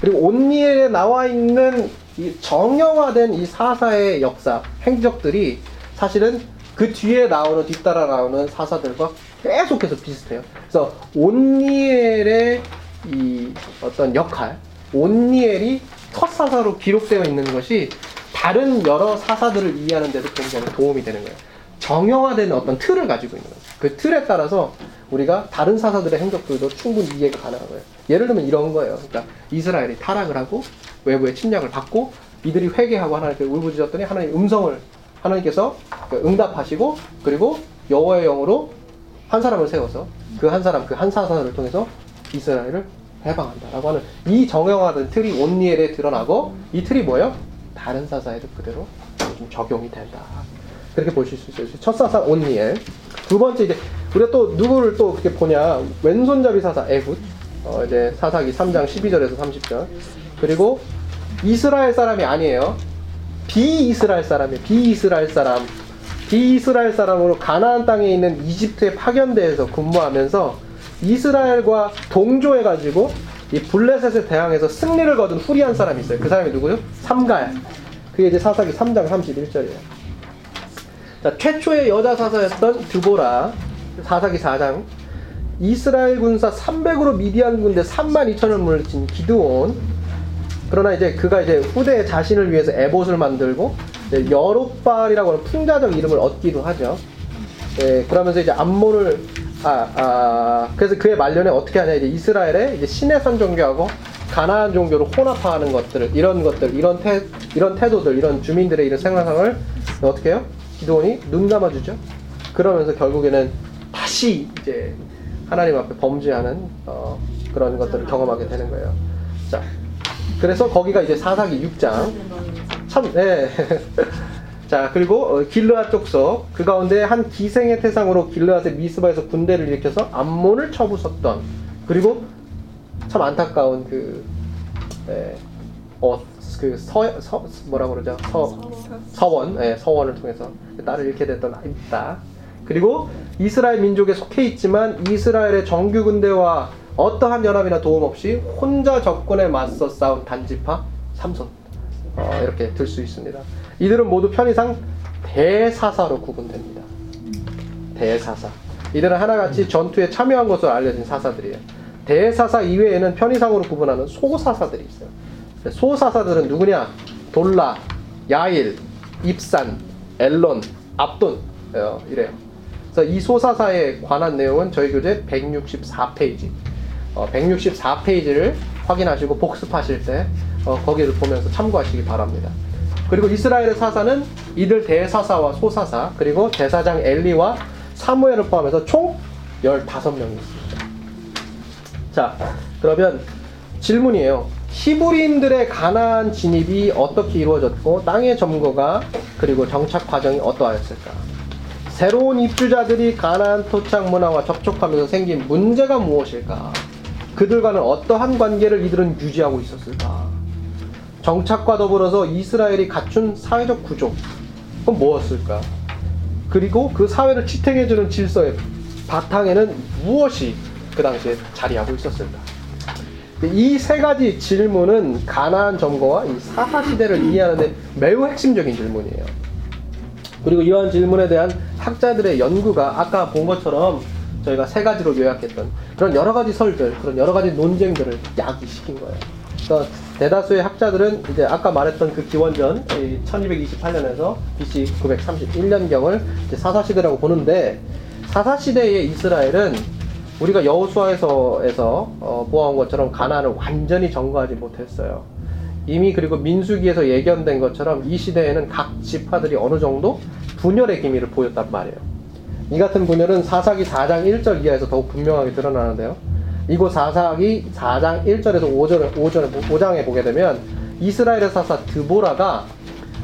[SPEAKER 1] 그리고 온니엘에 나와 있는 이 정형화된 이 사사의 역사, 행적들이 사실은 그 뒤에 나오는 뒤따라 나오는 사사들과 계속해서 비슷해요. 그래서 온니엘의 이 어떤 역할, 온니엘이 첫 사사로 기록되어 있는 것이 다른 여러 사사들을 이해하는 데도 굉장히 도움이 되는 거예요. 정형화된 어떤 틀을 가지고 있는 거예요. 그 틀에 따라서 우리가 다른 사사들의 행적들도 충분히 이해가 가능한 거예요. 예를 들면 이런 거예요. 그러니까 이스라엘이 타락을 하고 외부의 침략을 받고 이들이 회개하고 하나님께 울부짖었더니 하나님 음성을 하나님께서 응답하시고 그리고 여호와의 영으로 한 사람을 세워서 그 한 사람 그 한 사사를 통해서 이스라엘을 해방한다라고 하는 이 정형화된 틀이 온니엘에 드러나고 이 틀이 뭐예요? 다른 사사에도 그대로 좀 적용이 된다. 그렇게 보실 수 있어요. 첫 사사 온니엘. 두 번째 이제 우리가 또 누구를 또 그렇게 보냐? 왼손잡이 사사 에훗. 어 이제 사사기 3장 12절에서 30절. 그리고 이스라엘 사람이 아니에요. 비이스라엘 사람이에요. 비이스라엘 사람. 비이스라엘 사람으로 가나안 땅에 있는 이집트에 파견돼서 근무하면서 이스라엘과 동조해 가지고 이 블레셋에 대항해서 승리를 거둔 후리한 사람이 있어요. 그 사람이 누구요? 삼가야. 그게 이제 사사기 3장 31절이에요. 자, 최초의 여자 사사였던 드보라. 사사기 4장. 이스라엘 군사 300으로 미디안 군대 3만 2천을 물리친 기드온. 그러나 이제 그가 이제 후대에 자신을 위해서 에봇을 만들고 여롯발이라고 하는 풍자적 이름을 얻기도 하죠. 예, 그러면서 이제 암몬을 아, 아, 그래서 그의 말년에 어떻게 하냐 이제 이스라엘의 이제 신해산 종교하고 가나안 종교를 혼합화하는 것들 이런 것들 이런 태 이런 태도들 이런 주민들의 이런 생활상을 어떻게 해요? 기도원이 눈 감아주죠. 그러면서 결국에는 다시 이제 하나님 앞에 범죄하는 어, 그런 것들을 경험하게 되는 거예요. 자, 그래서 거기가 이제 사사기 6장 참, 네. 자 그리고 어, 길르앗 족속 그 가운데 한 기생의 태상으로 길르앗의 미스바에서 군대를 일으켜서 암몬을 쳐부쉈던 그리고 참 안타까운 그 에, 어, 그 서, 서 뭐라 그러죠 서 서원 예, 서원을 통해서 딸을 잃게 됐던 있다. 그리고 이스라엘 민족에 속해 있지만 이스라엘의 정규 군대와 어떠한 연합이나 도움 없이 혼자 적군에 맞서 싸운 단지파 삼손 어, 이렇게 들 수 있습니다. 이들은 모두 편의상 대사사로 구분됩니다. 대사사. 이들은 하나같이 전투에 참여한 것으로 알려진 사사들이에요. 대사사 이외에는 편의상으로 구분하는 소사사들이 있어요. 소사사들은 누구냐? 돌라, 야일, 입산, 엘론, 압돈 어, 이래요. 그래서 이 소사사에 관한 내용은 저희 교재 164페이지, 어, 164페이지를 확인하시고 복습하실 때 어, 거기를 보면서 참고하시기 바랍니다. 그리고 이스라엘의 사사는 이들 대사사와 소사사 그리고 대사장 엘리와 사무엘을 포함해서 총 15명이 있습니다. 자, 그러면 질문이에요. 히브리인들의 가나안 진입이 어떻게 이루어졌고 땅의 점거가 그리고 정착 과정이 어떠하였을까? 새로운 입주자들이 가나안 토착 문화와 접촉하면서 생긴 문제가 무엇일까? 그들과는 어떠한 관계를 이들은 유지하고 있었을까? 정착과 더불어서 이스라엘이 갖춘 사회적 구조, 그건 무엇일까? 그리고 그 사회를 지탱해주는 질서의 바탕에는 무엇이 그 당시에 자리하고 있었을까? 이 세 가지 질문은 가나안 점거와 이 사사 시대를 이해하는데 매우 핵심적인 질문이에요. 그리고 이러한 질문에 대한 학자들의 연구가 아까 본 것처럼 저희가 세 가지로 요약했던 그런 여러 가지 설들, 그런 여러 가지 논쟁들을 야기시킨 거예요. 그래서 대다수의 학자들은 이제 아까 말했던 그 기원전 1228년에서 BC 931년경을 사사시대라고 보는데 사사시대의 이스라엘은 우리가 여호수아에서에서 어, 보아온 것처럼 가나안을 완전히 점거하지 못했어요. 이미 그리고 민수기에서 예견된 것처럼 이 시대에는 각 지파들이 어느 정도 분열의 기미를 보였단 말이에요. 이 같은 분열은 사사기 4장 1절 이하에서 더욱 분명하게 드러나는데요. 이곳 사사기 4장 1절에서 5절, 5절, 5장에 보게 되면 이스라엘의 사사 드보라가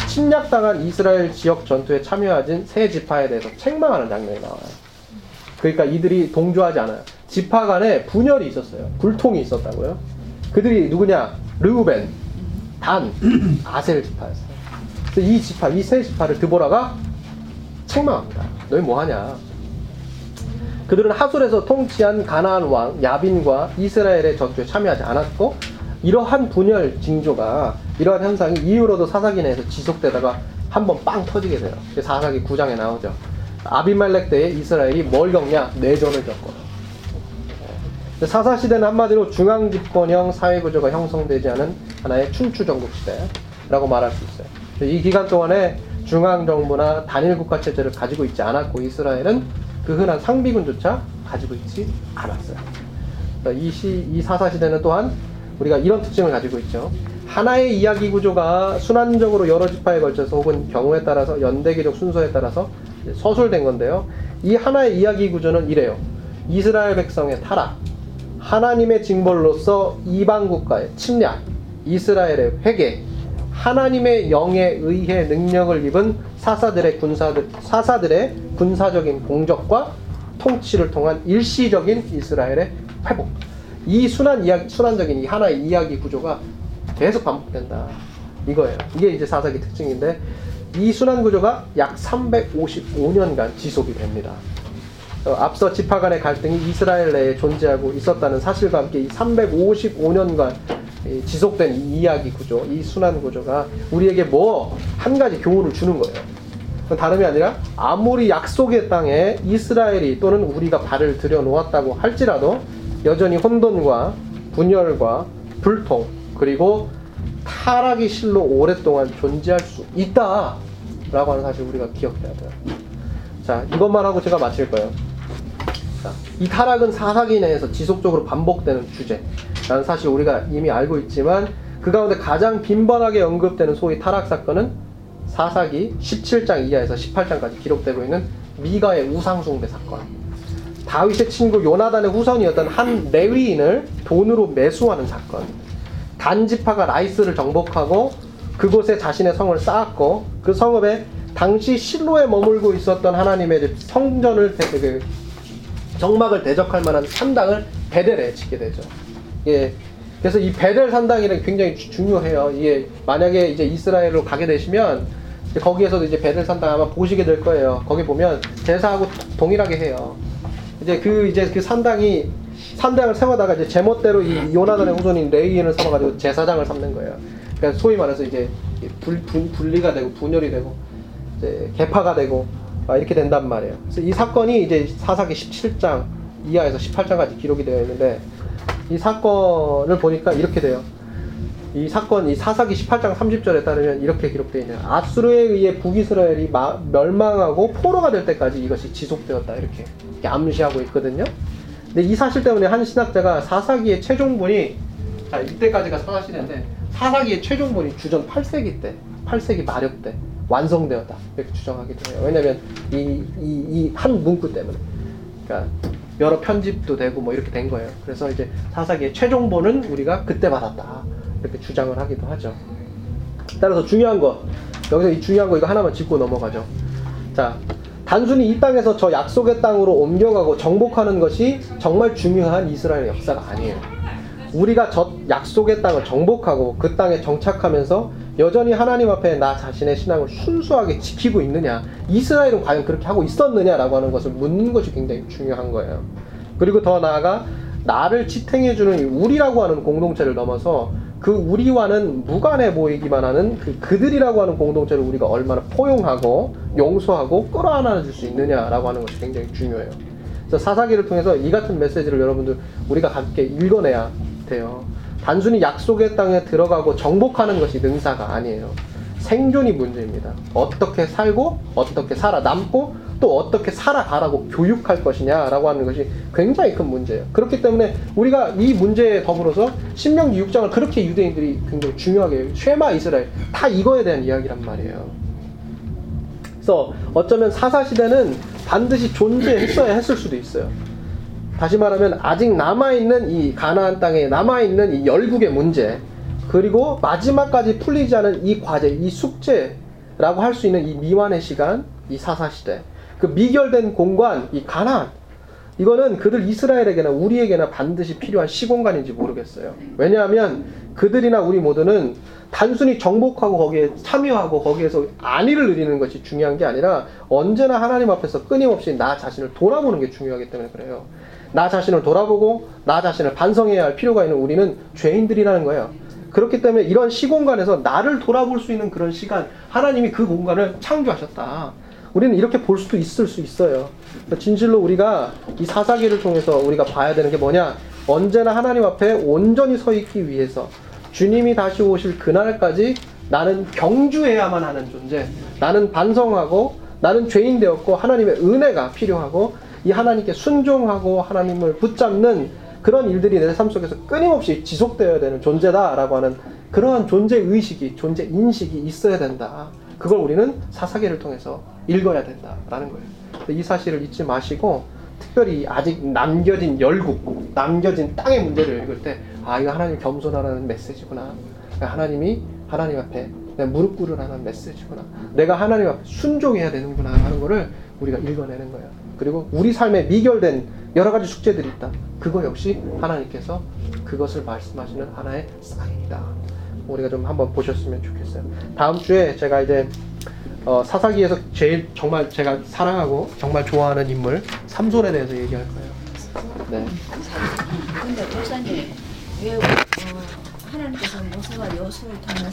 [SPEAKER 1] 침략당한 이스라엘 지역 전투에 참여하진 세 지파에 대해서 책망하는 장면이 나와요. 그러니까 이들이 동조하지 않아요. 지파 간에 분열이 있었어요. 불통이 있었다고요. 그들이 누구냐? 르우벤, 단, 아셀 지파였어요. 이 지파, 이 세 지파를 드보라가 책망합니다. 너희 뭐 하냐? 그들은 하술에서 통치한 가나안 왕 야빈과 이스라엘의 전투에 참여하지 않았고 이러한 분열 징조가 이러한 현상이 이후로도 사사기 내에서 지속되다가 한번 빵 터지게 돼요. 사사기 9장에 나오죠. 아비말렉 때에 이스라엘이 뭘 겪냐? 내전을 겪어요. 사사 시대는 한마디로 중앙 집권형 사회 구조가 형성되지 않은 하나의 춘추 전국 시대라고 말할 수 있어요. 이 기간 동안에 중앙 정부나 단일 국가 체제를 가지고 있지 않았고 이스라엘은 그 흔한 상비군조차 가지고 있지 않았어요. 이, 시, 이 사사 시대는 또한 우리가 이런 특징을 가지고 있죠. 하나의 이야기 구조가 순환적으로 여러 지파에 걸쳐서 혹은 경우에 따라서 연대기적 순서에 따라서 서술된 건데요. 이 하나의 이야기 구조는 이래요. 이스라엘 백성의 타락, 하나님의 징벌로서 이방 국가의 침략, 이스라엘의 회개, 하나님의 영에 의해 능력을 입은 사사들의 군사들 사사들의 군사적인 공적과 통치를 통한 일시적인 이스라엘의 회복. 이 순환 이야기, 순환적인 이 하나의 이야기 구조가 계속 반복된다. 이거예요. 이게 이제 사사기 특징인데 이 순환 구조가 약 355년간 지속이 됩니다. 어, 앞서 지파 간의 갈등이 이스라엘 내에 존재하고 있었다는 사실과 함께 이 355년간 지속된 이 이야기 구조, 이 순환 구조가 우리에게 뭐 한 가지 교훈을 주는 거예요. 다름이 아니라 아무리 약속의 땅에 이스라엘이 또는 우리가 발을 들여 놓았다고 할지라도 여전히 혼돈과 분열과 불통 그리고 타락이 실로 오랫동안 존재할 수 있다라고 하는 사실 우리가 기억해야 돼요. 자, 이것만 하고 제가 마칠 거예요. 자, 이 타락은 사사기 내에서 지속적으로 반복되는 주제라는 사실 우리가 이미 알고 있지만 그 가운데 가장 빈번하게 언급되는 소위 타락 사건은 사사기 17장 이하에서 18장까지 기록되고 있는 미가의 우상숭배 사건. 다윗의 친구 요나단의 후손이었던 한 레위인을 돈으로 매수하는 사건. 단지파가 라이스를 정복하고 그곳에 자신의 성을 쌓았고 그 성읍에 당시 실로에 머물고 있었던 하나님의 성전을 대- 그 정막을 대적할 만한 산당을 베델에 짓게 되죠. 예. 그래서 이 베델 산당이라는 게 굉장히 주- 중요해요. 이게 만약에 이제 이스라엘로 가게 되시면 거기에서도 이제 베델 산당 아마 보시게 될 거예요. 거기 보면 제사하고 동일하게 해요. 이제 그 이제 그 산당이 산당을 세워다가 이제 제멋대로 이 요나단의 후손인 레이인을 삼아가지고 제사장을 삼는 거예요. 그러니까 소위 말해서 이제 불, 분, 분리가 되고 분열이 되고 이제 개파가 되고 아, 이렇게 된단 말이에요. 그래서 이 사건이 이제 사사기 17장 이하에서 18장까지 기록이 되어 있는데 이 사건을 보니까 이렇게 돼요. 이 사건, 이 사사기 18장 30절에 따르면 이렇게 기록되어 있네요. 아수르에 의해 북이스라엘이 마- 멸망하고 포로가 될 때까지 이것이 지속되었다. 이렇게, 이렇게 암시하고 있거든요. 근데 이 사실 때문에 한 신학자가 사사기의 최종본이 자 이때까지가 사사시대인데 사사기의 최종본이 주전 8세기 때, 8세기 마력 때 완성되었다. 이렇게 주장하기도 해요. 왜냐하면 이이이 한 문구 때문에. 그러니까 여러 편집도 되고 뭐 이렇게 된 거예요. 그래서 이제 사사기의 최종본은 우리가 그때 받았다 이렇게 주장을 하기도 하죠. 따라서 중요한 거 여기서 이 중요한 거 이거 하나만 짚고 넘어가죠. 자 단순히 이 땅에서 저 약속의 땅으로 옮겨가고 정복하는 것이 정말 중요한 이스라엘의 역사가 아니에요. 우리가 저 약속의 땅을 정복하고 그 땅에 정착하면서 여전히 하나님 앞에 나 자신의 신앙을 순수하게 지키고 있느냐, 이스라엘은 과연 그렇게 하고 있었느냐라고 하는 것을 묻는 것이 굉장히 중요한 거예요. 그리고 더 나아가 나를 지탱해주는 이 우리라고 하는 공동체를 넘어서 그 우리와는 무관해 보이기만 하는 그 그들이라고 하는 공동체를 우리가 얼마나 포용하고 용서하고 끌어안아 줄 수 있느냐라고 하는 것이 굉장히 중요해요. 그래서 사사기를 통해서 이 같은 메시지를 여러분들 우리가 함께 읽어내야 돼요. 단순히 약속의 땅에 들어가고 정복하는 것이 능사가 아니에요. 생존이 문제입니다. 어떻게 살고 어떻게 살아남고 또 어떻게 살아가라고 교육할 것이냐라고 하는 것이 굉장히 큰 문제예요. 그렇기 때문에 우리가 이 문제에 더불어서 신명기 6장을 그렇게 유대인들이 굉장히 중요하게 쉐마 이스라엘 다 이거에 대한 이야기란 말이에요. 그래서 어쩌면 사사 시대는 반드시 존재했어야 했을 수도 있어요. 다시 말하면 아직 남아 있는 이 가나안 땅에 남아 있는 이 열국의 문제 그리고 마지막까지 풀리지 않은 이 과제, 이 숙제라고 할 수 있는 이 미완의 시간, 이 사사 시대, 그 미결된 공간, 이 가나안 이거는 그들 이스라엘에게나 우리에게나 반드시 필요한 시공간인지 모르겠어요. 왜냐하면 그들이나 우리 모두는 단순히 정복하고 거기에 참여하고 거기에서 안위를 누리는 것이 중요한 게 아니라 언제나 하나님 앞에서 끊임없이 나 자신을 돌아보는 게 중요하기 때문에 그래요. 나 자신을 돌아보고 나 자신을 반성해야 할 필요가 있는 우리는 죄인들이라는 거예요. 그렇기 때문에 이런 시공간에서 나를 돌아볼 수 있는 그런 시간, 하나님이 그 공간을 창조하셨다. 우리는 이렇게 볼 수도 있을 수 있어요. 진실로 우리가 이 사사기를 통해서 우리가 봐야 되는 게 뭐냐? 언제나 하나님 앞에 온전히 서 있기 위해서 주님이 다시 오실 그날까지 나는 경주해야만 하는 존재. 나는 반성하고 나는 죄인 되었고 하나님의 은혜가 필요하고 이 하나님께 순종하고 하나님을 붙잡는 그런 일들이 내 삶 속에서 끊임없이 지속되어야 되는 존재다라고 하는 그러한 존재 의식이 존재 인식이 있어야 된다. 그걸 우리는 사사기를 통해서 읽어야 된다라는 거예요. 이 사실을 잊지 마시고 특별히 아직 남겨진 열국, 남겨진 땅의 문제를 읽을 때 아 이거 하나님 겸손하라는 메시지구나. 하나님이 하나님 앞에 내 무릎 꿇으라는 메시지구나. 내가 하나님 앞에 순종해야 되는구나 하는 거를 우리가 읽어내는 거예요. 그리고 우리 삶에 미결된 여러 가지 숙제들이 있다. 그거 역시 하나님께서 그것을 말씀하시는 하나의 사인이다. 우리가 좀 한번 보셨으면 좋겠어요. 다음 주에 제가 이제 어, 사사기에서 제일 정말 제가 사랑하고 정말 좋아하는 인물 삼손에 대해서 얘기할 거예요. 네.
[SPEAKER 3] 근데 목사님 왜 어, 하나님께서 모세와 여수를 통해서